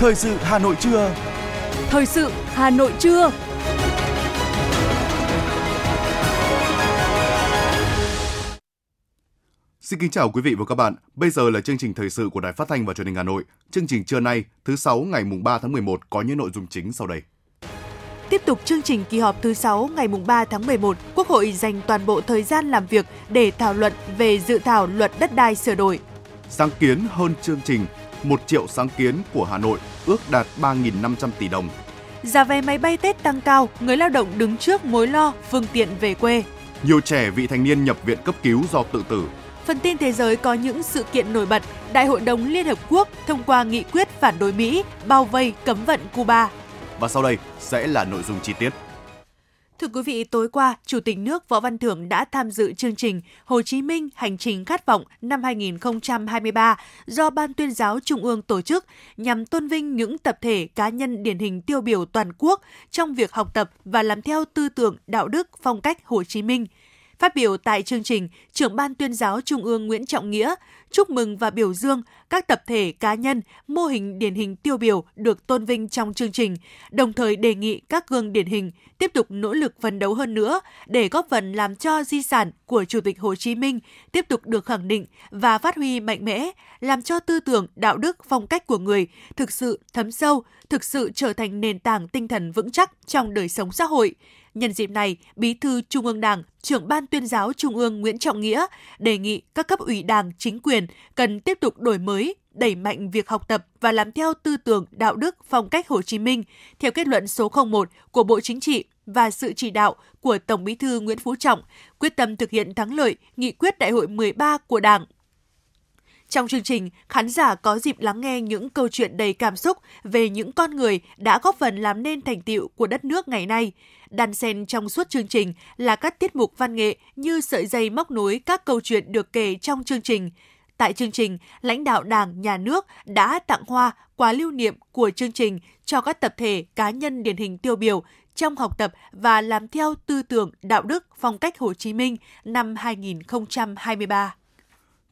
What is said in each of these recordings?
Thời sự Hà Nội trưa. Thời sự Hà Nội trưa. Xin kính chào quý vị và các bạn. Bây giờ là chương trình thời sự của Đài Phát thanh và Truyền hình Hà Nội. Chương trình trưa nay, thứ sáu ngày mùng 3 tháng 11 có những nội dung chính sau đây. Tiếp tục chương trình kỳ họp thứ 6 ngày mùng 3 tháng 11, Quốc hội dành toàn bộ thời gian làm việc để thảo luận về dự thảo luật đất đai sửa đổi. Sáng kiến hơn chương trình 1 triệu sáng kiến của Hà Nội ước đạt 3.500 tỷ đồng. Giá vé máy bay Tết tăng cao, người lao động đứng trước mối lo phương tiện về quê. Nhiều trẻ vị thành niên nhập viện cấp cứu do tự tử. Phần tin thế giới có những sự kiện nổi bật. Đại hội đồng Liên Hợp Quốc thông qua nghị quyết phản đối Mỹ, bao vây cấm vận Cuba. Và sau đây sẽ là nội dung chi tiết. Thưa quý vị, tối qua, Chủ tịch nước Võ Văn Thưởng đã tham dự chương trình Hồ Chí Minh Hành trình khát vọng năm 2023 do Ban tuyên giáo Trung ương tổ chức nhằm tôn vinh những tập thể cá nhân điển hình tiêu biểu toàn quốc trong việc học tập và làm theo tư tưởng đạo đức phong cách Hồ Chí Minh – Phát biểu tại chương trình, trưởng ban tuyên giáo Trung ương Nguyễn Trọng Nghĩa chúc mừng và biểu dương các tập thể cá nhân, mô hình điển hình tiêu biểu được tôn vinh trong chương trình, đồng thời đề nghị các gương điển hình tiếp tục nỗ lực phấn đấu hơn nữa để góp phần làm cho di sản của Chủ tịch Hồ Chí Minh tiếp tục được khẳng định và phát huy mạnh mẽ, làm cho tư tưởng, đạo đức, phong cách của người thực sự thấm sâu, thực sự trở thành nền tảng tinh thần vững chắc trong đời sống xã hội. Nhân dịp này, Bí thư Trung ương Đảng, trưởng ban tuyên giáo Trung ương Nguyễn Trọng Nghĩa đề nghị các cấp ủy Đảng, chính quyền cần tiếp tục đổi mới, đẩy mạnh việc học tập và làm theo tư tưởng đạo đức phong cách Hồ Chí Minh theo kết luận số 01 của Bộ Chính trị và sự chỉ đạo của Tổng Bí thư Nguyễn Phú Trọng, quyết tâm thực hiện thắng lợi nghị quyết Đại hội 13 của Đảng trong chương trình, khán giả có dịp lắng nghe những câu chuyện đầy cảm xúc về những con người đã góp phần làm nên thành tựu của đất nước ngày nay. Đan xen trong suốt chương trình là các tiết mục văn nghệ như sợi dây móc nối các câu chuyện được kể trong chương trình. Tại chương trình, lãnh đạo Đảng, Nhà nước đã tặng hoa, quà lưu niệm của chương trình cho các tập thể cá nhân điển hình tiêu biểu trong học tập và làm theo tư tưởng đạo đức phong cách Hồ Chí Minh năm 2023.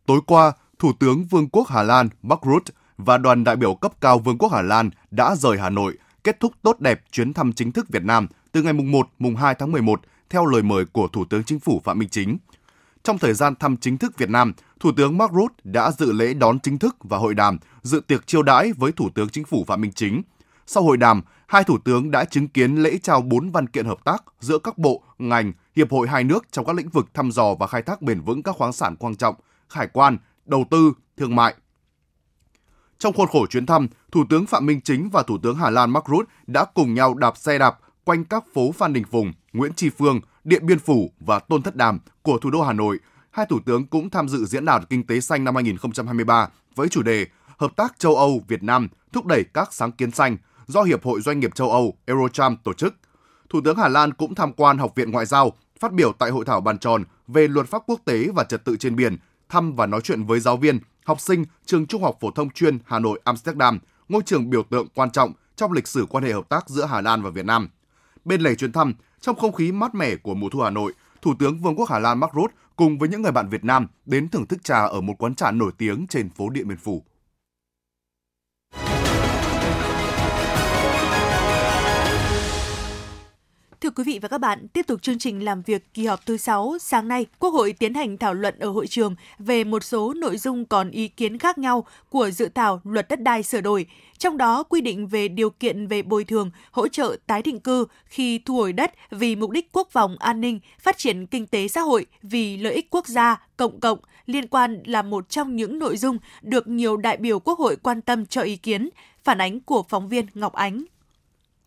Tối qua, Thủ tướng Vương quốc Hà Lan Mark Rutte và đoàn đại biểu cấp cao Vương quốc Hà Lan đã rời Hà Nội, kết thúc tốt đẹp chuyến thăm chính thức Việt Nam từ ngày mùng 1, mùng 2 tháng 11 theo lời mời của Thủ tướng Chính phủ Phạm Minh Chính. Trong thời gian thăm chính thức Việt Nam, Thủ tướng Mark Rutte đã dự lễ đón chính thức và hội đàm, dự tiệc chiêu đãi với Thủ tướng Chính phủ Phạm Minh Chính. Sau hội đàm, hai thủ tướng đã chứng kiến lễ trao bốn văn kiện hợp tác giữa các bộ, ngành, hiệp hội hai nước trong các lĩnh vực thăm dò và khai thác bền vững các khoáng sản quan trọng, hải quan, đầu tư, thương mại. Trong khuôn khổ chuyến thăm, Thủ tướng Phạm Minh Chính và Thủ tướng Hà Lan Mark Rutte đã cùng nhau đạp xe đạp quanh các phố Phan Đình Phùng, Nguyễn Tri Phương, Điện Biên Phủ và Tôn Thất Đàm của thủ đô Hà Nội. Hai thủ tướng cũng tham dự diễn đàn kinh tế xanh năm 2023 với chủ đề Hợp tác châu Âu Việt Nam thúc đẩy các sáng kiến xanh do Hiệp hội Doanh nghiệp châu Âu Eurocharm tổ chức. Thủ tướng Hà Lan cũng tham quan Học viện Ngoại giao, phát biểu tại hội thảo bàn tròn về luật pháp quốc tế và trật tự trên biển thăm và nói chuyện với giáo viên, học sinh trường Trung học phổ thông chuyên Hà Nội Amsterdam, ngôi trường biểu tượng quan trọng trong lịch sử quan hệ hợp tác giữa Hà Lan và Việt Nam. Bên lề chuyến thăm, trong không khí mát mẻ của mùa thu Hà Nội, Thủ tướng Vương quốc Hà Lan Mark Rutte cùng với những người bạn Việt Nam đến thưởng thức trà ở một quán trà nổi tiếng trên phố Điện Biên Phủ. Thưa quý vị và các bạn, tiếp tục chương trình làm việc kỳ họp thứ 6, sáng nay, Quốc hội tiến hành thảo luận ở hội trường về một số nội dung còn ý kiến khác nhau của dự thảo luật đất đai sửa đổi, trong đó quy định về điều kiện về bồi thường, hỗ trợ tái định cư khi thu hồi đất vì mục đích quốc phòng an ninh, phát triển kinh tế xã hội vì lợi ích quốc gia, cộng cộng liên quan là một trong những nội dung được nhiều đại biểu Quốc hội quan tâm cho ý kiến, phản ánh của phóng viên Ngọc Ánh.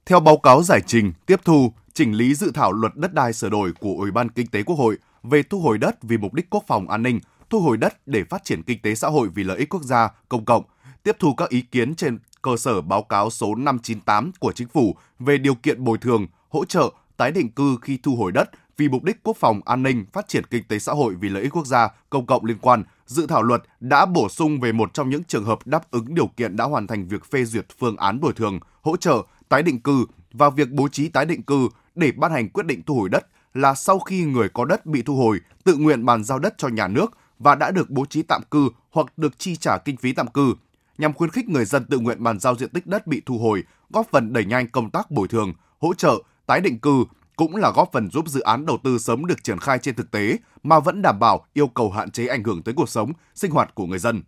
Theo báo cáo giải trình, tiếp thu, chỉnh lý dự thảo luật đất đai sửa đổi của Ủy ban Kinh tế Quốc hội về thu hồi đất vì mục đích quốc phòng an ninh, thu hồi đất để phát triển kinh tế xã hội vì lợi ích quốc gia, công cộng, tiếp thu các ý kiến trên cơ sở báo cáo số 598 của Chính phủ về điều kiện bồi thường, hỗ trợ, tái định cư khi thu hồi đất vì mục đích quốc phòng an ninh, phát triển kinh tế xã hội vì lợi ích quốc gia, công cộng liên quan, dự thảo luật đã bổ sung về một trong những trường hợp đáp ứng điều kiện đã hoàn thành việc phê duyệt phương án bồi thường, hỗ trợ, tái định cư và việc bố trí tái định cư để ban hành quyết định thu hồi đất là sau khi người có đất bị thu hồi tự nguyện bàn giao đất cho nhà nước và đã được bố trí tạm cư hoặc được chi trả kinh phí tạm cư. nhằm khuyến khích người dân tự nguyện bàn giao diện tích đất bị thu hồi, góp phần đẩy nhanh công tác bồi thường, hỗ trợ, tái định cư, cũng là góp phần giúp dự án đầu tư sớm được triển khai trên thực tế mà vẫn đảm bảo yêu cầu hạn chế ảnh hưởng tới cuộc sống, sinh hoạt của người dân.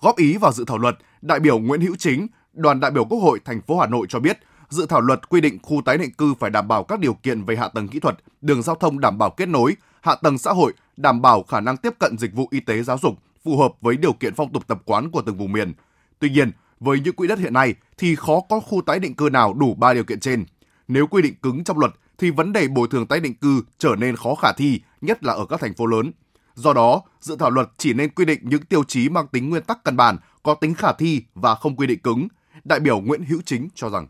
Góp ý vào dự thảo luật, đại biểu Nguyễn Hữu Chính, đoàn đại biểu Quốc hội thành phố Hà Nội cho biết, dự thảo luật quy định khu tái định cư phải đảm bảo các điều kiện về hạ tầng kỹ thuật, đường giao thông đảm bảo kết nối, hạ tầng xã hội đảm bảo khả năng tiếp cận dịch vụ y tế giáo dục phù hợp với điều kiện phong tục tập quán của từng vùng miền. Tuy nhiên, với những quỹ đất hiện nay thì khó có khu tái định cư nào đủ ba điều kiện trên. Nếu quy định cứng trong luật thì vấn đề bồi thường tái định cư trở nên khó khả thi, nhất là ở các thành phố lớn. Do đó, dự thảo luật chỉ nên quy định những tiêu chí mang tính nguyên tắc căn bản, có tính khả thi và không quy định cứng. Đại biểu Nguyễn Hữu Chính cho rằng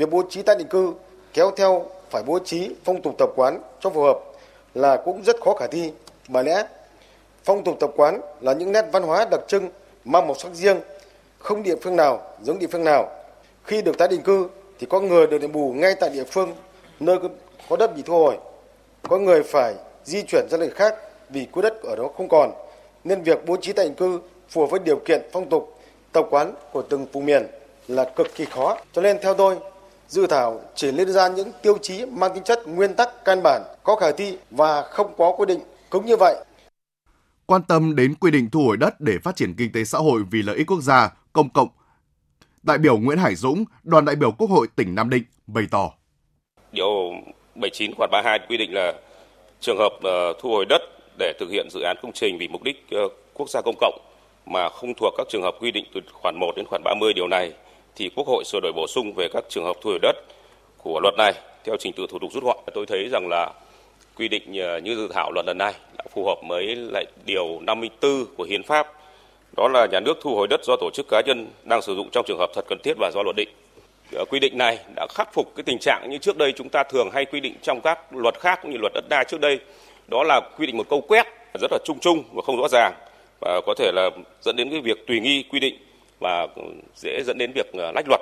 Việc bố trí tái định cư kéo theo phải bố trí phong tục tập quán cho phù hợp là cũng rất khó khả thi. Bởi lẽ phong tục tập quán là những nét văn hóa đặc trưng mang màu sắc riêng, không địa phương nào giống địa phương nào. Khi được tái định cư thì có người được đền bù ngay tại địa phương nơi có đất bị thu hồi. Có người phải di chuyển ra nơi khác vì khu đất ở đó không còn. Nên việc bố trí tái định cư phù hợp với điều kiện phong tục, tập quán của từng vùng miền là cực kỳ khó. Cho nên theo tôi, dự thảo chỉ lên ra những tiêu chí mang tính chất nguyên tắc căn bản, có khả thi và không có quy định cứng như vậy. Quan tâm đến quy định thu hồi đất để phát triển kinh tế xã hội vì lợi ích quốc gia, công cộng, đại biểu Nguyễn Hải Dũng, đoàn đại biểu Quốc hội tỉnh Nam Định bày tỏ. Điều 79 khoản 32 quy định là trường hợp uh, thu hồi đất để thực hiện dự án công trình vì mục đích uh, quốc gia công cộng mà không thuộc các trường hợp quy định từ khoản 1 đến khoản 30 điều này thì Quốc hội sửa đổi bổ sung về các trường hợp thu hồi đất của luật này theo trình tự thủ tục rút gọn. Tôi thấy rằng là quy định ờ, như dự thảo luật lần này đã phù hợp với lại điều 54 của hiến pháp đó là nhà nước thu hồi đất do tổ chức cá nhân đang sử dụng trong trường hợp thật cần thiết và do luật định. Ờ, quy định này đã khắc phục cái tình trạng như trước đây chúng ta thường hay quy định trong các luật khác cũng như luật đất đai trước đây, đó là quy định một câu quét rất là chung chung và không rõ ràng và có thể là dẫn đến cái việc tùy nghi quy định và dễ dẫn đến việc ờ, lách luật.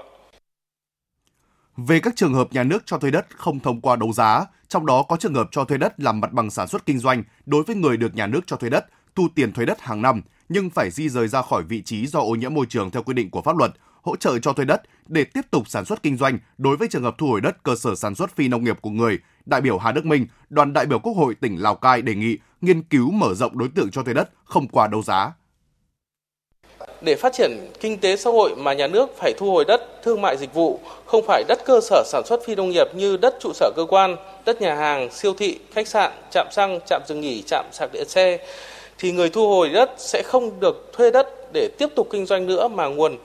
Về các trường hợp nhà nước cho thuê đất không thông qua đấu giá, trong đó có trường hợp cho thuê đất làm mặt bằng sản xuất kinh doanh đối với người được nhà nước cho thuê đất, thu tiền thuê đất hàng năm nhưng phải di rời ra khỏi vị trí do ô nhiễm môi trường theo quy định của pháp luật, hỗ trợ cho thuê đất để tiếp tục sản xuất kinh doanh đối với trường hợp thu hồi đất cơ sở sản xuất phi nông nghiệp của người, đại biểu Hà Đức Minh, đoàn đại biểu Quốc hội tỉnh Lào Cai đề nghị nghiên cứu mở rộng đối tượng cho thuê đất không qua đấu giá để phát triển kinh tế xã hội mà nhà nước phải thu hồi đất thương mại dịch vụ, không phải đất cơ sở sản xuất phi nông nghiệp như đất trụ sở cơ quan, đất nhà hàng, siêu thị, khách sạn, trạm xăng, trạm dừng nghỉ, trạm sạc điện xe thì người thu hồi đất sẽ không được thuê đất để tiếp tục kinh doanh nữa mà nguồn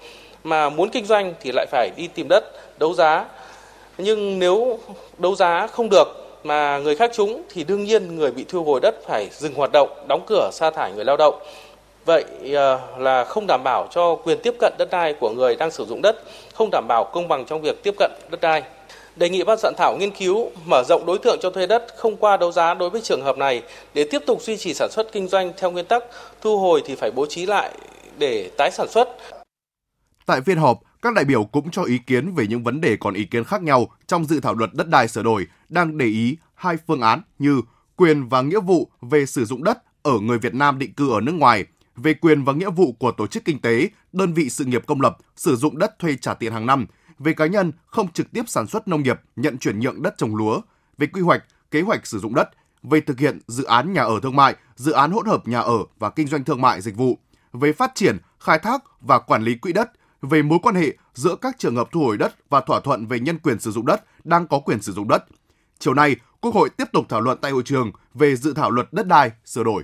mà muốn kinh doanh thì lại phải đi tìm đất đấu giá. Nhưng nếu đấu giá không được mà người khác trúng thì đương nhiên người bị thu hồi đất phải dừng hoạt động, đóng cửa sa thải người lao động. Vậy ờ, là không đảm bảo cho quyền tiếp cận đất đai của người đang sử dụng đất, không đảm bảo công bằng trong việc tiếp cận đất đai. Đề nghị ban soạn thảo nghiên cứu mở rộng đối tượng cho thuê đất không qua đấu giá đối với trường hợp này để tiếp tục duy trì sản xuất kinh doanh theo nguyên tắc thu hồi thì phải bố trí lại để tái sản xuất. Tại phiên họp, các đại biểu cũng cho ý kiến về những vấn đề còn ý kiến khác nhau trong dự thảo luật đất đai sửa đổi đang để ý hai phương án như quyền và nghĩa vụ về sử dụng đất ở người Việt Nam định cư ở nước ngoài về quyền và nghĩa vụ của tổ chức kinh tế, đơn vị sự nghiệp công lập sử dụng đất thuê trả tiền hàng năm, về cá nhân không trực tiếp sản xuất nông nghiệp, nhận chuyển nhượng đất trồng lúa, về quy hoạch, kế hoạch sử dụng đất, về thực hiện dự án nhà ở thương mại, dự án hỗn hợp nhà ở và kinh doanh thương mại dịch vụ, về phát triển, khai thác và quản lý quỹ đất, về mối quan hệ giữa các trường hợp thu hồi đất và thỏa thuận về nhân quyền sử dụng đất đang có quyền sử dụng đất. Chiều nay, Quốc hội tiếp tục thảo luận tại hội trường về dự thảo luật đất đai sửa đổi.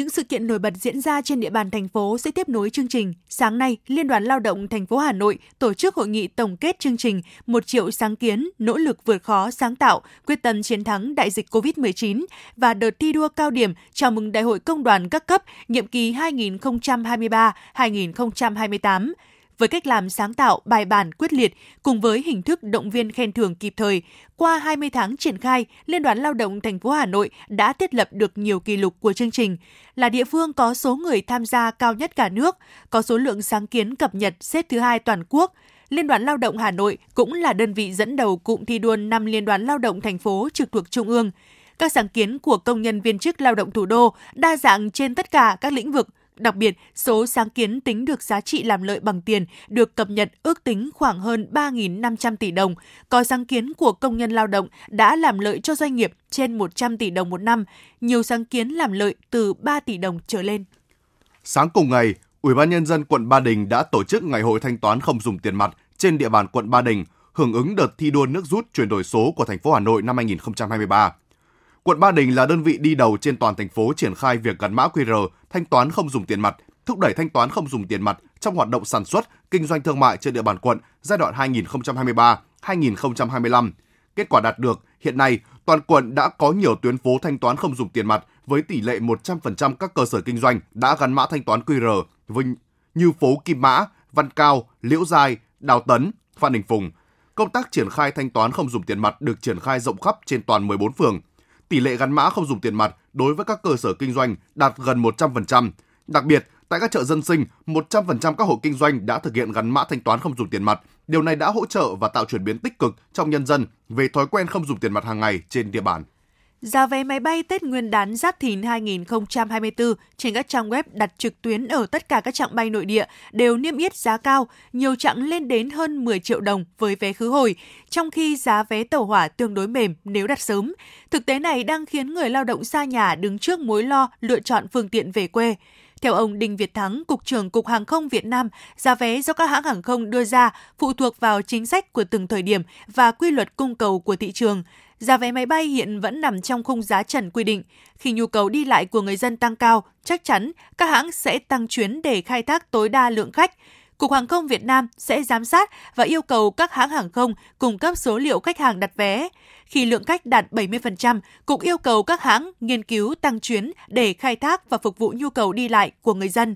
Những sự kiện nổi bật diễn ra trên địa bàn thành phố sẽ tiếp nối chương trình. Sáng nay, Liên đoàn Lao động thành phố Hà Nội tổ chức hội nghị tổng kết chương trình một triệu sáng kiến, nỗ lực vượt khó sáng tạo, quyết tâm chiến thắng đại dịch COVID-19 và đợt thi đua cao điểm chào mừng Đại hội Công đoàn các cấp nhiệm kỳ 2023-2028 với cách làm sáng tạo, bài bản, quyết liệt cùng với hình thức động viên khen thưởng kịp thời. Qua 20 tháng triển khai, Liên đoàn Lao động thành phố Hà Nội đã thiết lập được nhiều kỷ lục của chương trình, là địa phương có số người tham gia cao nhất cả nước, có số lượng sáng kiến cập nhật xếp thứ hai toàn quốc. Liên đoàn Lao động Hà Nội cũng là đơn vị dẫn đầu cụm thi đua năm Liên đoàn Lao động thành phố trực thuộc Trung ương. Các sáng kiến của công nhân viên chức lao động thủ đô đa dạng trên tất cả các lĩnh vực, Đặc biệt, số sáng kiến tính được giá trị làm lợi bằng tiền được cập nhật ước tính khoảng hơn 3.500 tỷ đồng. Có sáng kiến của công nhân lao động đã làm lợi cho doanh nghiệp trên 100 tỷ đồng một năm, nhiều sáng kiến làm lợi từ 3 tỷ đồng trở lên. Sáng cùng ngày, Ủy ban nhân dân quận Ba Đình đã tổ chức ngày hội thanh toán không dùng tiền mặt trên địa bàn quận Ba Đình, hưởng ứng đợt thi đua nước rút chuyển đổi số của thành phố Hà Nội năm 2023. Quận Ba Đình là đơn vị đi đầu trên toàn thành phố triển khai việc gắn mã QR thanh toán không dùng tiền mặt, thúc đẩy thanh toán không dùng tiền mặt trong hoạt động sản xuất, kinh doanh thương mại trên địa bàn quận giai đoạn 2023-2025. Kết quả đạt được, hiện nay toàn quận đã có nhiều tuyến phố thanh toán không dùng tiền mặt với tỷ lệ 100% các cơ sở kinh doanh đã gắn mã thanh toán QR như phố Kim Mã, Văn Cao, Liễu Giai, Đào Tấn, Phan Đình Phùng. Công tác triển khai thanh toán không dùng tiền mặt được triển khai rộng khắp trên toàn 14 phường, tỷ lệ gắn mã không dùng tiền mặt đối với các cơ sở kinh doanh đạt gần 100%. Đặc biệt, tại các chợ dân sinh, 100% các hộ kinh doanh đã thực hiện gắn mã thanh toán không dùng tiền mặt. Điều này đã hỗ trợ và tạo chuyển biến tích cực trong nhân dân về thói quen không dùng tiền mặt hàng ngày trên địa bàn. Giá vé máy bay Tết Nguyên đán Giáp Thìn 2024 trên các trang web đặt trực tuyến ở tất cả các trạng bay nội địa đều niêm yết giá cao, nhiều chặng lên đến hơn 10 triệu đồng với vé khứ hồi, trong khi giá vé tàu hỏa tương đối mềm nếu đặt sớm. Thực tế này đang khiến người lao động xa nhà đứng trước mối lo lựa chọn phương tiện về quê. Theo ông Đinh Việt Thắng, Cục trưởng Cục Hàng không Việt Nam, giá vé do các hãng hàng không đưa ra phụ thuộc vào chính sách của từng thời điểm và quy luật cung cầu của thị trường. Giá vé máy bay hiện vẫn nằm trong khung giá trần quy định. Khi nhu cầu đi lại của người dân tăng cao, chắc chắn các hãng sẽ tăng chuyến để khai thác tối đa lượng khách. Cục Hàng không Việt Nam sẽ giám sát và yêu cầu các hãng hàng không cung cấp số liệu khách hàng đặt vé. Khi lượng khách đạt 70%, Cục yêu cầu các hãng nghiên cứu tăng chuyến để khai thác và phục vụ nhu cầu đi lại của người dân.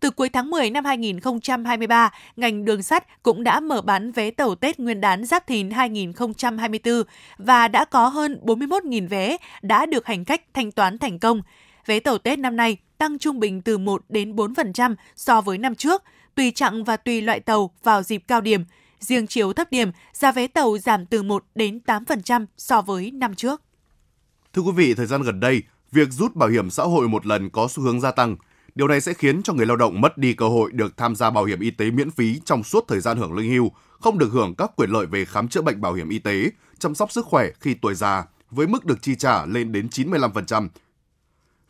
Từ cuối tháng 10 năm 2023, ngành đường sắt cũng đã mở bán vé tàu Tết Nguyên đán Giáp Thìn 2024 và đã có hơn 41.000 vé đã được hành khách thanh toán thành công. Vé tàu Tết năm nay tăng trung bình từ 1 đến 4% so với năm trước, tùy chặng và tùy loại tàu vào dịp cao điểm. Riêng chiều thấp điểm, giá vé tàu giảm từ 1 đến 8% so với năm trước. Thưa quý vị, thời gian gần đây, việc rút bảo hiểm xã hội một lần có xu hướng gia tăng. Điều này sẽ khiến cho người lao động mất đi cơ hội được tham gia bảo hiểm y tế miễn phí trong suốt thời gian hưởng lương hưu, không được hưởng các quyền lợi về khám chữa bệnh bảo hiểm y tế, chăm sóc sức khỏe khi tuổi già, với mức được chi trả lên đến 95%.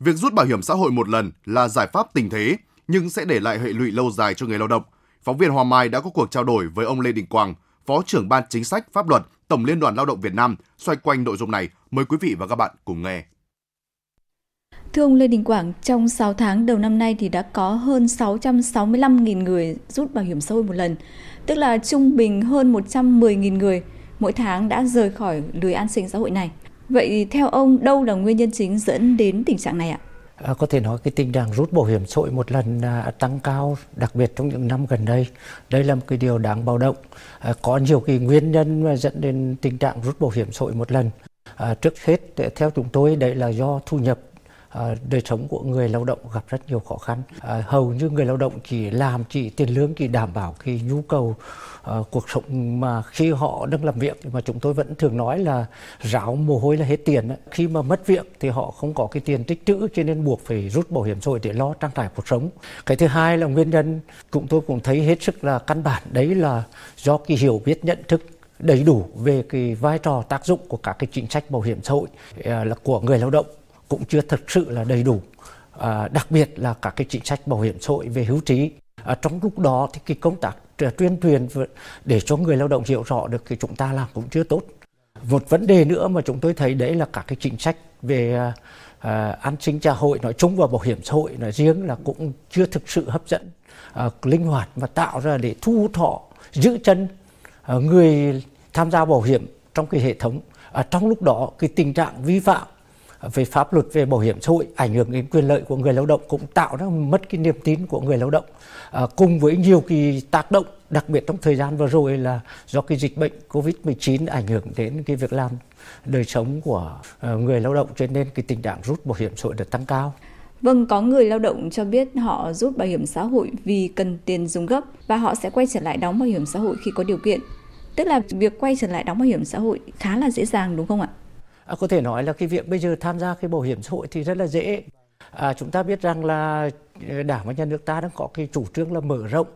Việc rút bảo hiểm xã hội một lần là giải pháp tình thế, nhưng sẽ để lại hệ lụy lâu dài cho người lao động. Phóng viên Hoa Mai đã có cuộc trao đổi với ông Lê Đình Quang, Phó trưởng ban chính sách pháp luật Tổng Liên đoàn Lao động Việt Nam xoay quanh nội dung này. Mời quý vị và các bạn cùng nghe. Thưa ông Lê Đình Quảng, trong 6 tháng đầu năm nay thì đã có hơn 665.000 người rút bảo hiểm xã hội một lần, tức là trung bình hơn 110.000 người mỗi tháng đã rời khỏi lưới an sinh xã hội này. Vậy theo ông, đâu là nguyên nhân chính dẫn đến tình trạng này ạ? À, có thể nói cái tình trạng rút bảo hiểm xã hội một lần à, tăng cao, đặc biệt trong những năm gần đây. Đây là một cái điều đáng báo động. À, có nhiều cái nguyên nhân mà dẫn đến tình trạng rút bảo hiểm xã hội một lần. À, trước hết, theo chúng tôi, đây là do thu nhập Ờ, đời sống của người lao động gặp rất nhiều khó khăn. À, hầu như người lao động chỉ làm chỉ tiền lương chỉ đảm bảo cái nhu cầu uh, cuộc sống mà khi họ đang làm việc mà chúng tôi vẫn thường nói là ráo mồ hôi là hết tiền. Khi mà mất việc thì họ không có cái tiền tích trữ cho nên buộc phải rút bảo hiểm xã hội để lo trang trải cuộc sống. Cái thứ hai là nguyên nhân chúng tôi cũng thấy hết sức là căn bản đấy là do cái hiểu biết nhận thức đầy đủ về cái vai trò tác dụng của các cái chính sách bảo hiểm xã hội là của người lao động cũng chưa thực sự là đầy đủ. À, đặc biệt là các cái chính sách bảo hiểm xã hội về hưu trí. À, trong lúc đó thì cái công tác tuyên truyền để cho người lao động hiểu rõ được thì chúng ta làm cũng chưa tốt. Một vấn đề nữa mà chúng tôi thấy đấy là các cái chính sách về à, à, an sinh xã hội nói chung và bảo hiểm xã hội nói riêng là cũng chưa thực sự hấp dẫn à, linh hoạt và tạo ra để thu thọ, giữ chân à, người tham gia bảo hiểm trong cái hệ thống. À, trong lúc đó cái tình trạng vi phạm về pháp luật về bảo hiểm xã hội ảnh hưởng đến quyền lợi của người lao động cũng tạo ra mất cái niềm tin của người lao động à, cùng với nhiều cái tác động đặc biệt trong thời gian vừa rồi là do cái dịch bệnh Covid-19 ảnh hưởng đến cái việc làm đời sống của à, người lao động cho nên cái tình trạng rút bảo hiểm xã hội được tăng cao. Vâng, có người lao động cho biết họ rút bảo hiểm xã hội vì cần tiền dùng gấp và họ sẽ quay trở lại đóng bảo hiểm xã hội khi có điều kiện. Tức là việc quay trở lại đóng bảo hiểm xã hội khá là dễ dàng đúng không ạ? À, có thể nói là cái việc bây giờ tham gia cái bảo hiểm xã hội thì rất là dễ. À, chúng ta biết rằng là ờ, đảng và nhà nước ta đang có cái chủ trương là mở rộng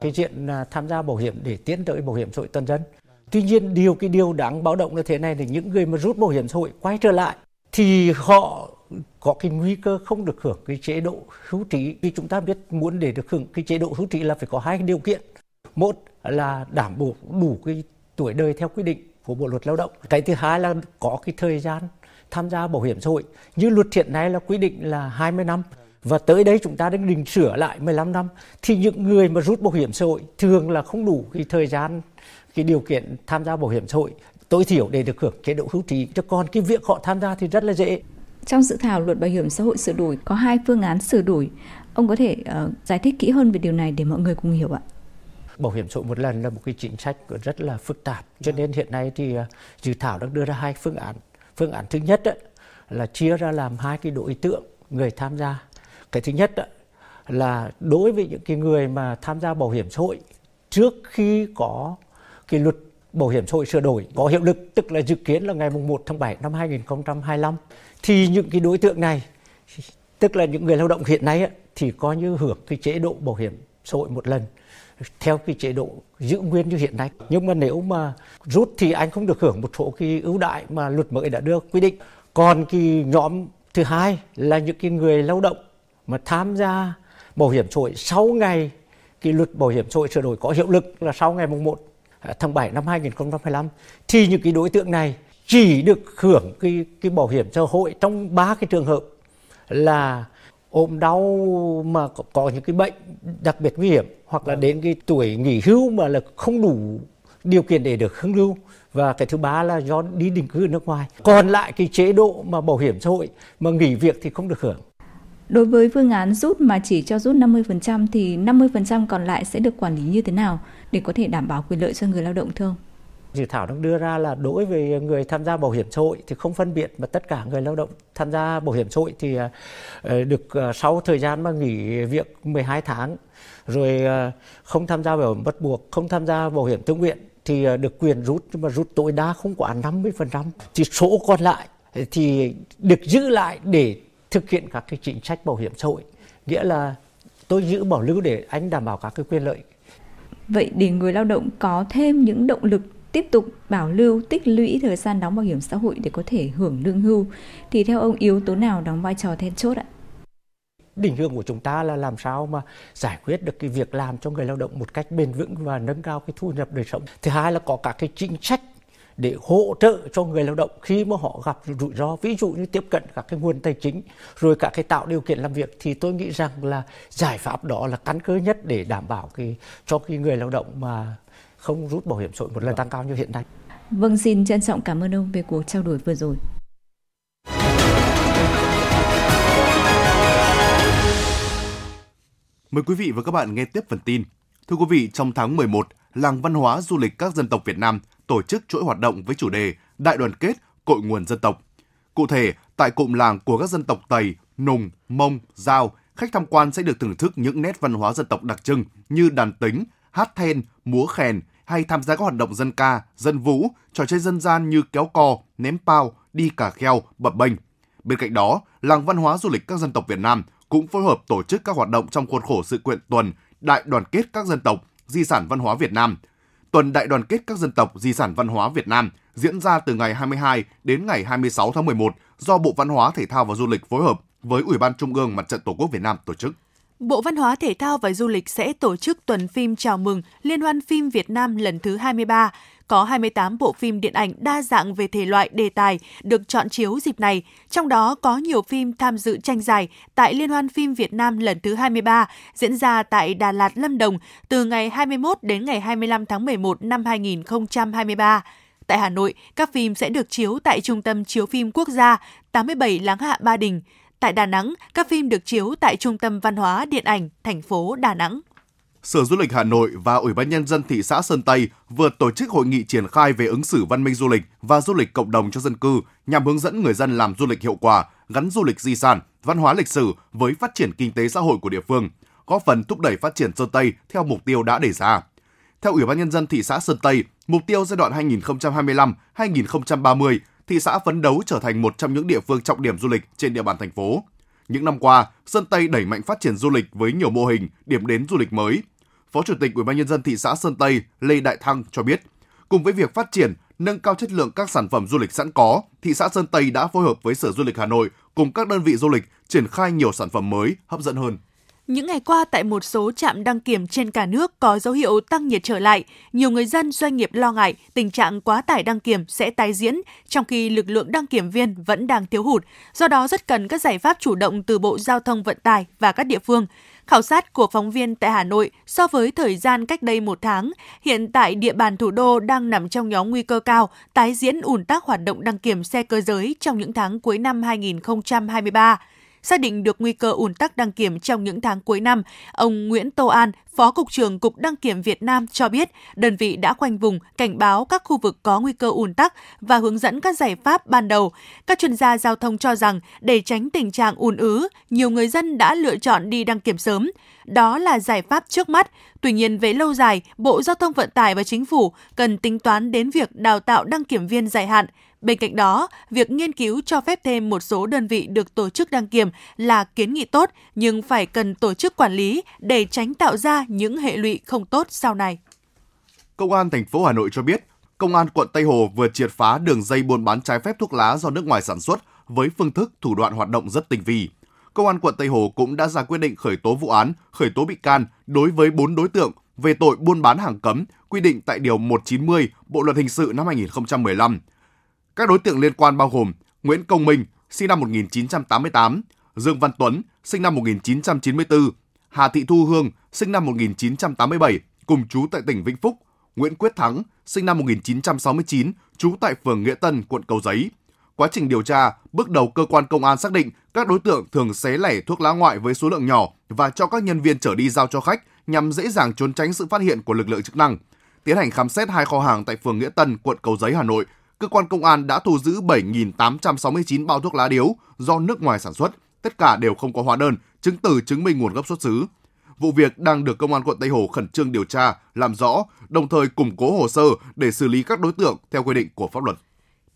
cái diện à, tham gia bảo hiểm để tiến tới bảo hiểm xã hội toàn dân. Tuy nhiên điều cái điều đáng báo động là thế này là những người mà rút bảo hiểm xã hội quay trở lại thì họ có cái nguy cơ không được hưởng cái chế độ hưu trí vì chúng ta biết muốn để được hưởng cái chế độ hưu trí là phải có hai điều kiện một là đảm bảo đủ cái tuổi đời theo quy định của Bộ luật Lao động. Cái thứ hai là có cái thời gian tham gia bảo hiểm xã hội. Như luật hiện nay là quy định là 20 năm. Và tới đây chúng ta đang định sửa lại 15 năm. Thì những người mà rút bảo hiểm xã hội thường là không đủ cái thời gian cái điều kiện tham gia bảo hiểm xã hội. Tối thiểu để được hưởng chế độ hưu trí. Cho còn cái việc họ tham gia thì rất là dễ. Trong dự thảo luật bảo hiểm xã hội sửa đổi có hai phương án sửa đổi. Ông có thể uh, giải thích kỹ hơn về điều này để mọi người cùng hiểu ạ bảo hiểm xã hội một lần là một cái chính sách rất là phức tạp. Cho nên hiện nay thì uh, dự thảo đang đưa ra hai phương án. Phương án thứ nhất ấy, là chia ra làm hai cái đối tượng người tham gia. Cái thứ nhất ấy, là đối với những cái người mà tham gia bảo hiểm xã hội trước khi có cái luật bảo hiểm xã hội sửa đổi có hiệu lực tức là dự kiến là ngày 1 tháng 7 năm 2025 thì những cái đối tượng này tức là những người lao động hiện nay ấy, thì coi như hưởng cái chế độ bảo hiểm xã hội một lần theo cái chế độ giữ nguyên như hiện nay. Nhưng mà nếu mà rút thì anh không được hưởng một số cái ưu đại mà luật mới đã đưa quy định. Còn cái nhóm thứ hai là những cái người lao động mà tham gia bảo hiểm xã hội sau ngày cái luật bảo hiểm xã hội sửa đổi có hiệu lực là sau ngày mùng 1 à, tháng 7 năm 2025 thì những cái đối tượng này chỉ được hưởng cái cái bảo hiểm xã hội trong ba cái trường hợp là ốm đau mà có, có những cái bệnh đặc biệt nguy hiểm hoặc là đến cái tuổi nghỉ hưu mà là không đủ điều kiện để được hưởng hưu và cái thứ ba là do đi định cư ở nước ngoài. Còn lại cái chế độ mà bảo hiểm xã hội mà nghỉ việc thì không được hưởng. Đối với phương án rút mà chỉ cho rút 50% thì 50% còn lại sẽ được quản lý như thế nào để có thể đảm bảo quyền lợi cho người lao động thưa ông? Dự thảo đang đưa ra là đối với người tham gia bảo hiểm xã hội thì không phân biệt mà tất cả người lao động tham gia bảo hiểm xã hội thì ờ, ờ, được ờ, sau thời gian mà nghỉ việc 12 tháng rồi không tham gia bảo hiểm bắt buộc, không tham gia bảo hiểm tự nguyện thì được quyền rút nhưng mà rút tối đa không quá 50%. Thì số còn lại thì được giữ lại để thực hiện các cái chính sách bảo hiểm xã hội. Nghĩa là tôi giữ bảo lưu để anh đảm bảo các cái quyền lợi. Vậy để người lao động có thêm những động lực tiếp tục bảo lưu, tích lũy thời gian đóng bảo hiểm xã hội để có thể hưởng lương hưu thì theo ông, yếu tố nào đóng vai trò then chốt ạ? định hướng của chúng ta là làm sao mà giải quyết được cái việc làm cho người lao động một cách bền vững và nâng cao cái thu nhập đời sống. Thứ hai là có các cái chính sách để hỗ trợ cho người lao động khi mà họ gặp rủi ro, ví dụ như tiếp cận các cái nguồn tài chính, rồi cả cái tạo điều kiện làm việc thì tôi nghĩ rằng là giải pháp đó là căn cơ nhất để đảm bảo cái, cho cái người lao động mà không rút bảo hiểm xã hội một lần tăng cao như hiện nay. Vâng, xin trân trọng cảm ơn ông về cuộc trao đổi vừa rồi. Mời quý vị và các bạn nghe tiếp phần tin. Thưa quý vị, trong tháng 11, Làng Văn hóa Du lịch các dân tộc Việt Nam tổ chức chuỗi hoạt động với chủ đề Đại đoàn kết, cội nguồn dân tộc. Cụ thể, tại cụm làng của các dân tộc Tây, Nùng, Mông, Giao, khách tham quan sẽ được thưởng thức những nét văn hóa dân tộc đặc trưng như đàn tính, hát then, múa khen hay tham gia các hoạt động dân ca, dân vũ, trò chơi dân gian như kéo co, ném pao, đi cà kheo, bập bênh. Bên cạnh đó, làng văn hóa du lịch các dân tộc Việt Nam cũng phối hợp tổ chức các hoạt động trong khuôn khổ sự kiện tuần Đại đoàn kết các dân tộc, di sản văn hóa Việt Nam. Tuần Đại đoàn kết các dân tộc, di sản văn hóa Việt Nam diễn ra từ ngày 22 đến ngày 26 tháng 11 do Bộ Văn hóa Thể thao và Du lịch phối hợp với Ủy ban Trung ương Mặt trận Tổ quốc Việt Nam tổ chức. Bộ Văn hóa Thể thao và Du lịch sẽ tổ chức tuần phim chào mừng Liên hoan phim Việt Nam lần thứ 23, có 28 bộ phim điện ảnh đa dạng về thể loại đề tài được chọn chiếu dịp này, trong đó có nhiều phim tham dự tranh giải tại Liên hoan phim Việt Nam lần thứ 23 diễn ra tại Đà Lạt, Lâm Đồng từ ngày 21 đến ngày 25 tháng 11 năm 2023. Tại Hà Nội, các phim sẽ được chiếu tại Trung tâm Chiếu phim Quốc gia 87 Láng Hạ Ba Đình. Tại Đà Nẵng, các phim được chiếu tại Trung tâm Văn hóa Điện ảnh thành phố Đà Nẵng. Sở Du lịch Hà Nội và Ủy ban Nhân dân thị xã Sơn Tây vừa tổ chức hội nghị triển khai về ứng xử văn minh du lịch và du lịch cộng đồng cho dân cư nhằm hướng dẫn người dân làm du lịch hiệu quả, gắn du lịch di sản, văn hóa lịch sử với phát triển kinh tế xã hội của địa phương, góp phần thúc đẩy phát triển Sơn Tây theo mục tiêu đã đề ra. Theo Ủy ban Nhân dân thị xã Sơn Tây, mục tiêu giai đoạn 2025-2030, thị xã phấn đấu trở thành một trong những địa phương trọng điểm du lịch trên địa bàn thành phố. Những năm qua, Sơn Tây đẩy mạnh phát triển du lịch với nhiều mô hình, điểm đến du lịch mới. Phó Chủ tịch Ủy ban nhân dân thị xã Sơn Tây Lê Đại Thăng cho biết, cùng với việc phát triển, nâng cao chất lượng các sản phẩm du lịch sẵn có, thị xã Sơn Tây đã phối hợp với Sở Du lịch Hà Nội cùng các đơn vị du lịch triển khai nhiều sản phẩm mới hấp dẫn hơn. Những ngày qua tại một số trạm đăng kiểm trên cả nước có dấu hiệu tăng nhiệt trở lại, nhiều người dân doanh nghiệp lo ngại tình trạng quá tải đăng kiểm sẽ tái diễn trong khi lực lượng đăng kiểm viên vẫn đang thiếu hụt. Do đó rất cần các giải pháp chủ động từ Bộ Giao thông Vận tải và các địa phương. Khảo sát của phóng viên tại Hà Nội so với thời gian cách đây một tháng, hiện tại địa bàn thủ đô đang nằm trong nhóm nguy cơ cao tái diễn ủn tắc hoạt động đăng kiểm xe cơ giới trong những tháng cuối năm 2023 xác định được nguy cơ ủn tắc đăng kiểm trong những tháng cuối năm, ông Nguyễn Tô An, Phó Cục trưởng Cục Đăng kiểm Việt Nam cho biết, đơn vị đã khoanh vùng, cảnh báo các khu vực có nguy cơ ủn tắc và hướng dẫn các giải pháp ban đầu. Các chuyên gia giao thông cho rằng, để tránh tình trạng ùn ứ, nhiều người dân đã lựa chọn đi đăng kiểm sớm. Đó là giải pháp trước mắt. Tuy nhiên, về lâu dài, Bộ Giao thông Vận tải và Chính phủ cần tính toán đến việc đào tạo đăng kiểm viên dài hạn, Bên cạnh đó, việc nghiên cứu cho phép thêm một số đơn vị được tổ chức đăng kiểm là kiến nghị tốt, nhưng phải cần tổ chức quản lý để tránh tạo ra những hệ lụy không tốt sau này. Công an thành phố Hà Nội cho biết, Công an quận Tây Hồ vừa triệt phá đường dây buôn bán trái phép thuốc lá do nước ngoài sản xuất với phương thức thủ đoạn hoạt động rất tinh vi. Công an quận Tây Hồ cũng đã ra quyết định khởi tố vụ án, khởi tố bị can đối với 4 đối tượng về tội buôn bán hàng cấm quy định tại Điều 190 Bộ Luật Hình sự năm 2015 các đối tượng liên quan bao gồm Nguyễn Công Minh, sinh năm 1988, Dương Văn Tuấn, sinh năm 1994, Hà Thị Thu Hương, sinh năm 1987, cùng chú tại tỉnh Vĩnh Phúc, Nguyễn Quyết Thắng, sinh năm 1969, trú tại phường Nghĩa Tân, quận Cầu Giấy. Quá trình điều tra, bước đầu cơ quan công an xác định các đối tượng thường xé lẻ thuốc lá ngoại với số lượng nhỏ và cho các nhân viên trở đi giao cho khách nhằm dễ dàng trốn tránh sự phát hiện của lực lượng chức năng. Tiến hành khám xét hai kho hàng tại phường Nghĩa Tân, quận Cầu Giấy, Hà Nội cơ quan công an đã thu giữ 7.869 bao thuốc lá điếu do nước ngoài sản xuất, tất cả đều không có hóa đơn, chứng từ chứng minh nguồn gốc xuất xứ. Vụ việc đang được Công an quận Tây Hồ khẩn trương điều tra, làm rõ, đồng thời củng cố hồ sơ để xử lý các đối tượng theo quy định của pháp luật.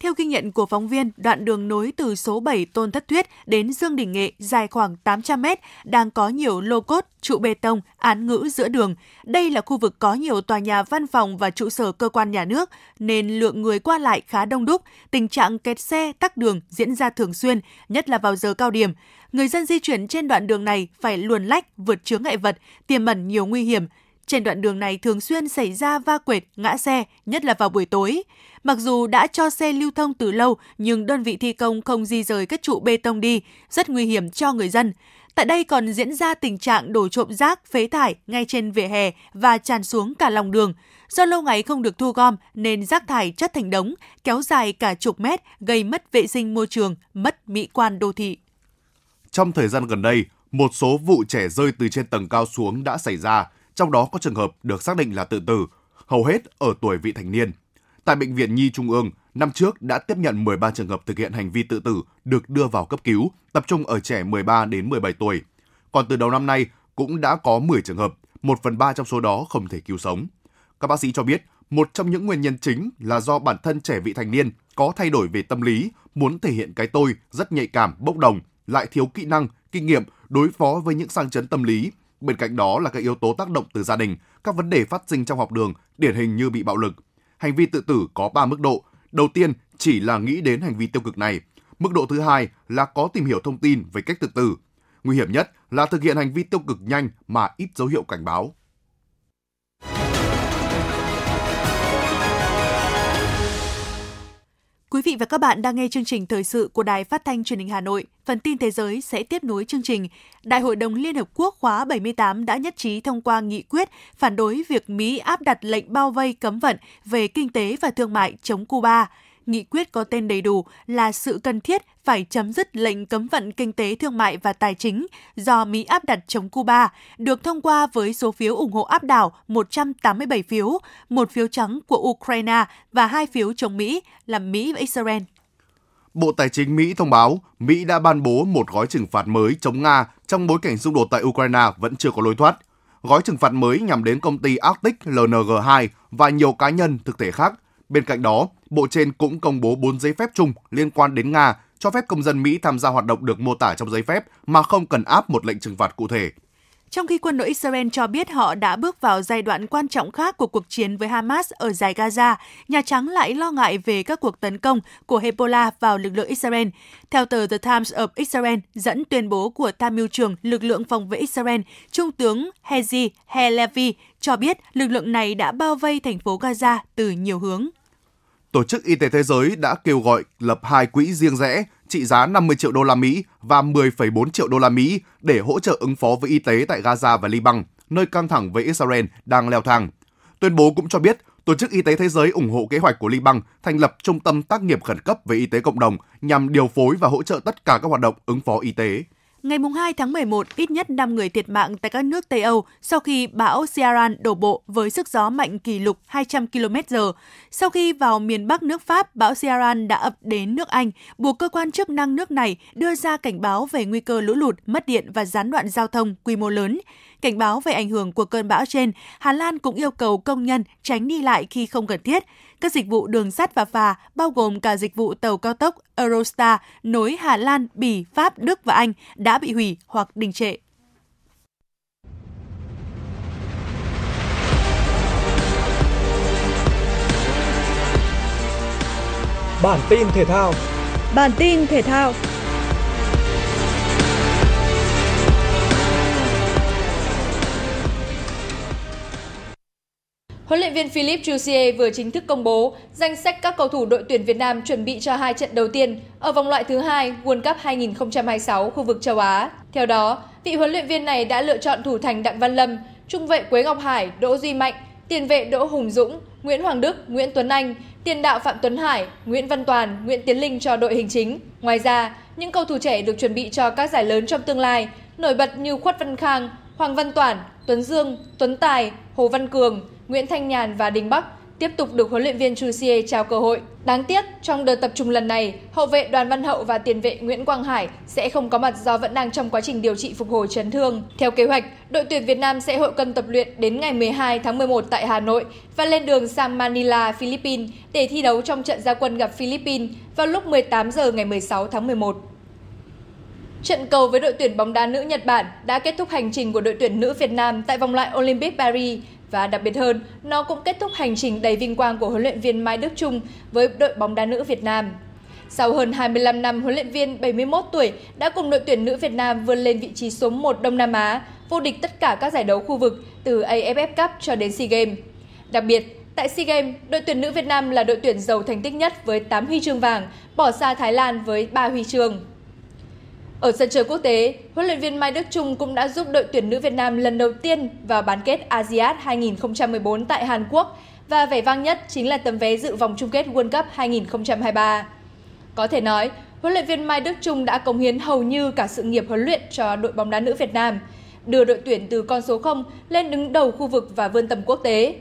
Theo ghi nhận của phóng viên, đoạn đường nối từ số 7 Tôn Thất Thuyết đến Dương Đình Nghệ dài khoảng 800 m đang có nhiều lô cốt, trụ bê tông, án ngữ giữa đường. Đây là khu vực có nhiều tòa nhà văn phòng và trụ sở cơ quan nhà nước, nên lượng người qua lại khá đông đúc. Tình trạng kẹt xe, tắc đường diễn ra thường xuyên, nhất là vào giờ cao điểm. Người dân di chuyển trên đoạn đường này phải luồn lách, vượt chướng ngại vật, tiềm ẩn nhiều nguy hiểm. Trên đoạn đường này thường xuyên xảy ra va quệt, ngã xe, nhất là vào buổi tối. Mặc dù đã cho xe lưu thông từ lâu, nhưng đơn vị thi công không di rời các trụ bê tông đi, rất nguy hiểm cho người dân. Tại đây còn diễn ra tình trạng đổ trộm rác, phế thải ngay trên vỉa hè và tràn xuống cả lòng đường. Do lâu ngày không được thu gom nên rác thải chất thành đống, kéo dài cả chục mét, gây mất vệ sinh môi trường, mất mỹ quan đô thị. Trong thời gian gần đây, một số vụ trẻ rơi từ trên tầng cao xuống đã xảy ra, trong đó có trường hợp được xác định là tự tử, hầu hết ở tuổi vị thành niên. Tại Bệnh viện Nhi Trung ương, năm trước đã tiếp nhận 13 trường hợp thực hiện hành vi tự tử được đưa vào cấp cứu, tập trung ở trẻ 13 đến 17 tuổi. Còn từ đầu năm nay cũng đã có 10 trường hợp, 1 phần 3 trong số đó không thể cứu sống. Các bác sĩ cho biết, một trong những nguyên nhân chính là do bản thân trẻ vị thành niên có thay đổi về tâm lý, muốn thể hiện cái tôi rất nhạy cảm, bốc đồng, lại thiếu kỹ năng, kinh nghiệm đối phó với những sang chấn tâm lý. Bên cạnh đó là các yếu tố tác động từ gia đình, các vấn đề phát sinh trong học đường, điển hình như bị bạo lực, hành vi tự tử có 3 mức độ. Đầu tiên chỉ là nghĩ đến hành vi tiêu cực này. Mức độ thứ hai là có tìm hiểu thông tin về cách tự tử. Nguy hiểm nhất là thực hiện hành vi tiêu cực nhanh mà ít dấu hiệu cảnh báo. Quý vị và các bạn đang nghe chương trình thời sự của Đài Phát thanh Truyền hình Hà Nội. Phần tin thế giới sẽ tiếp nối chương trình. Đại hội đồng Liên Hợp Quốc khóa 78 đã nhất trí thông qua nghị quyết phản đối việc Mỹ áp đặt lệnh bao vây cấm vận về kinh tế và thương mại chống Cuba nghị quyết có tên đầy đủ là sự cần thiết phải chấm dứt lệnh cấm vận kinh tế thương mại và tài chính do Mỹ áp đặt chống Cuba, được thông qua với số phiếu ủng hộ áp đảo 187 phiếu, một phiếu trắng của Ukraine và hai phiếu chống Mỹ là Mỹ và Israel. Bộ Tài chính Mỹ thông báo Mỹ đã ban bố một gói trừng phạt mới chống Nga trong bối cảnh xung đột tại Ukraine vẫn chưa có lối thoát. Gói trừng phạt mới nhằm đến công ty Arctic LNG2 và nhiều cá nhân thực thể khác Bên cạnh đó, Bộ trên cũng công bố 4 giấy phép chung liên quan đến Nga cho phép công dân Mỹ tham gia hoạt động được mô tả trong giấy phép mà không cần áp một lệnh trừng phạt cụ thể. Trong khi quân đội Israel cho biết họ đã bước vào giai đoạn quan trọng khác của cuộc chiến với Hamas ở giải Gaza, Nhà Trắng lại lo ngại về các cuộc tấn công của Hezbollah vào lực lượng Israel. Theo tờ The Times of Israel dẫn tuyên bố của tham mưu trưởng lực lượng phòng vệ Israel, Trung tướng Hezi Halevi cho biết lực lượng này đã bao vây thành phố Gaza từ nhiều hướng. Tổ chức Y tế Thế giới đã kêu gọi lập hai quỹ riêng rẽ trị giá 50 triệu đô la Mỹ và 10,4 triệu đô la Mỹ để hỗ trợ ứng phó với y tế tại Gaza và Liban, nơi căng thẳng với Israel đang leo thang. Tuyên bố cũng cho biết Tổ chức Y tế Thế giới ủng hộ kế hoạch của Liban thành lập trung tâm tác nghiệp khẩn cấp về y tế cộng đồng nhằm điều phối và hỗ trợ tất cả các hoạt động ứng phó y tế. Ngày 2 tháng 11, ít nhất 5 người thiệt mạng tại các nước Tây Âu sau khi bão Ciaran đổ bộ với sức gió mạnh kỷ lục 200 km/h. Sau khi vào miền Bắc nước Pháp, bão Ciaran đã ập đến nước Anh, buộc cơ quan chức năng nước này đưa ra cảnh báo về nguy cơ lũ lụt, mất điện và gián đoạn giao thông quy mô lớn. Cảnh báo về ảnh hưởng của cơn bão trên, Hà Lan cũng yêu cầu công nhân tránh đi lại khi không cần thiết. Các dịch vụ đường sắt và phà, bao gồm cả dịch vụ tàu cao tốc Eurostar nối Hà Lan, Bỉ, Pháp, Đức và Anh đã bị hủy hoặc đình trệ. Bản tin thể thao Bản tin thể thao Huấn luyện viên Philip Jouzier vừa chính thức công bố danh sách các cầu thủ đội tuyển Việt Nam chuẩn bị cho hai trận đầu tiên ở vòng loại thứ hai World Cup 2026 khu vực châu Á. Theo đó, vị huấn luyện viên này đã lựa chọn thủ thành Đặng Văn Lâm, trung vệ Quế Ngọc Hải, Đỗ Duy Mạnh, tiền vệ Đỗ Hùng Dũng, Nguyễn Hoàng Đức, Nguyễn Tuấn Anh, tiền đạo Phạm Tuấn Hải, Nguyễn Văn Toàn, Nguyễn Tiến Linh cho đội hình chính. Ngoài ra, những cầu thủ trẻ được chuẩn bị cho các giải lớn trong tương lai, nổi bật như Khuất Văn Khang, Hoàng Văn Toản, Tuấn Dương, Tuấn Tài, Hồ Văn Cường, Nguyễn Thanh Nhàn và Đình Bắc tiếp tục được huấn luyện viên Chusie trao cơ hội. Đáng tiếc, trong đợt tập trung lần này, hậu vệ Đoàn Văn Hậu và tiền vệ Nguyễn Quang Hải sẽ không có mặt do vẫn đang trong quá trình điều trị phục hồi chấn thương. Theo kế hoạch, đội tuyển Việt Nam sẽ hội cân tập luyện đến ngày 12 tháng 11 tại Hà Nội và lên đường sang Manila, Philippines để thi đấu trong trận gia quân gặp Philippines vào lúc 18 giờ ngày 16 tháng 11. Trận cầu với đội tuyển bóng đá nữ Nhật Bản đã kết thúc hành trình của đội tuyển nữ Việt Nam tại vòng loại Olympic Paris và đặc biệt hơn, nó cũng kết thúc hành trình đầy vinh quang của huấn luyện viên Mai Đức Trung với đội bóng đá nữ Việt Nam. Sau hơn 25 năm, huấn luyện viên 71 tuổi đã cùng đội tuyển nữ Việt Nam vươn lên vị trí số 1 Đông Nam Á, vô địch tất cả các giải đấu khu vực từ AFF Cup cho đến SEA Games. Đặc biệt, tại SEA Games, đội tuyển nữ Việt Nam là đội tuyển giàu thành tích nhất với 8 huy chương vàng, bỏ xa Thái Lan với 3 huy chương. Ở sân chơi quốc tế, huấn luyện viên Mai Đức Trung cũng đã giúp đội tuyển nữ Việt Nam lần đầu tiên vào bán kết ASEAN 2014 tại Hàn Quốc và vẻ vang nhất chính là tấm vé dự vòng chung kết World Cup 2023. Có thể nói, huấn luyện viên Mai Đức Trung đã cống hiến hầu như cả sự nghiệp huấn luyện cho đội bóng đá nữ Việt Nam, đưa đội tuyển từ con số 0 lên đứng đầu khu vực và vươn tầm quốc tế.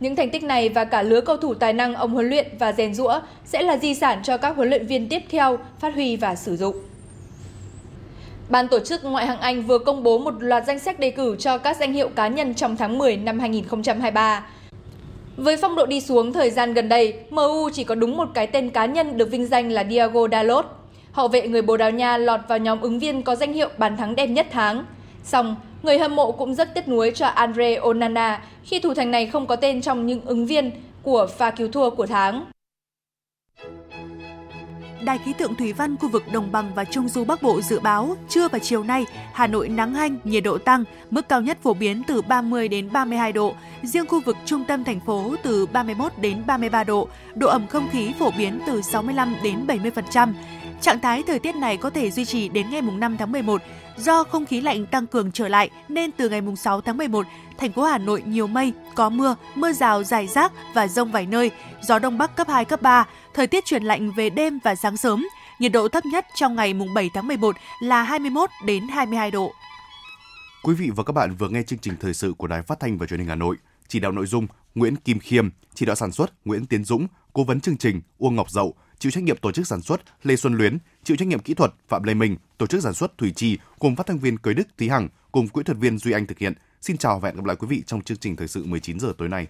Những thành tích này và cả lứa cầu thủ tài năng ông huấn luyện và rèn rũa sẽ là di sản cho các huấn luyện viên tiếp theo phát huy và sử dụng. Ban tổ chức Ngoại hạng Anh vừa công bố một loạt danh sách đề cử cho các danh hiệu cá nhân trong tháng 10 năm 2023. Với phong độ đi xuống thời gian gần đây, MU chỉ có đúng một cái tên cá nhân được vinh danh là Diego Dalot. Hậu vệ người Bồ Đào Nha lọt vào nhóm ứng viên có danh hiệu bàn thắng đẹp nhất tháng. Song, người hâm mộ cũng rất tiếc nuối cho Andre Onana khi thủ thành này không có tên trong những ứng viên của pha cứu thua của tháng. Đài khí tượng thủy văn khu vực Đồng bằng và Trung du Bắc Bộ dự báo trưa và chiều nay Hà Nội nắng hanh, nhiệt độ tăng, mức cao nhất phổ biến từ 30 đến 32 độ, riêng khu vực trung tâm thành phố từ 31 đến 33 độ, độ ẩm không khí phổ biến từ 65 đến 70%. Trạng thái thời tiết này có thể duy trì đến ngày 5 tháng 11 do không khí lạnh tăng cường trở lại nên từ ngày 6 tháng 11, thành phố Hà Nội nhiều mây, có mưa, mưa rào rải rác và rông vài nơi, gió đông bắc cấp 2 cấp 3, thời tiết chuyển lạnh về đêm và sáng sớm. Nhiệt độ thấp nhất trong ngày 7 tháng 11 là 21 đến 22 độ. Quý vị và các bạn vừa nghe chương trình thời sự của Đài Phát thanh và Truyền hình Hà Nội. Chỉ đạo nội dung Nguyễn Kim Khiêm, chỉ đạo sản xuất Nguyễn Tiến Dũng, cố vấn chương trình Uông Ngọc Dậu, chịu trách nhiệm tổ chức sản xuất Lê Xuân Luyến, chịu trách nhiệm kỹ thuật Phạm Lê Minh, tổ chức sản xuất Thủy Trì cùng phát thanh viên Cưới Đức Thí Hằng cùng kỹ thuật viên Duy Anh thực hiện. Xin chào và hẹn gặp lại quý vị trong chương trình thời sự 19 giờ tối nay.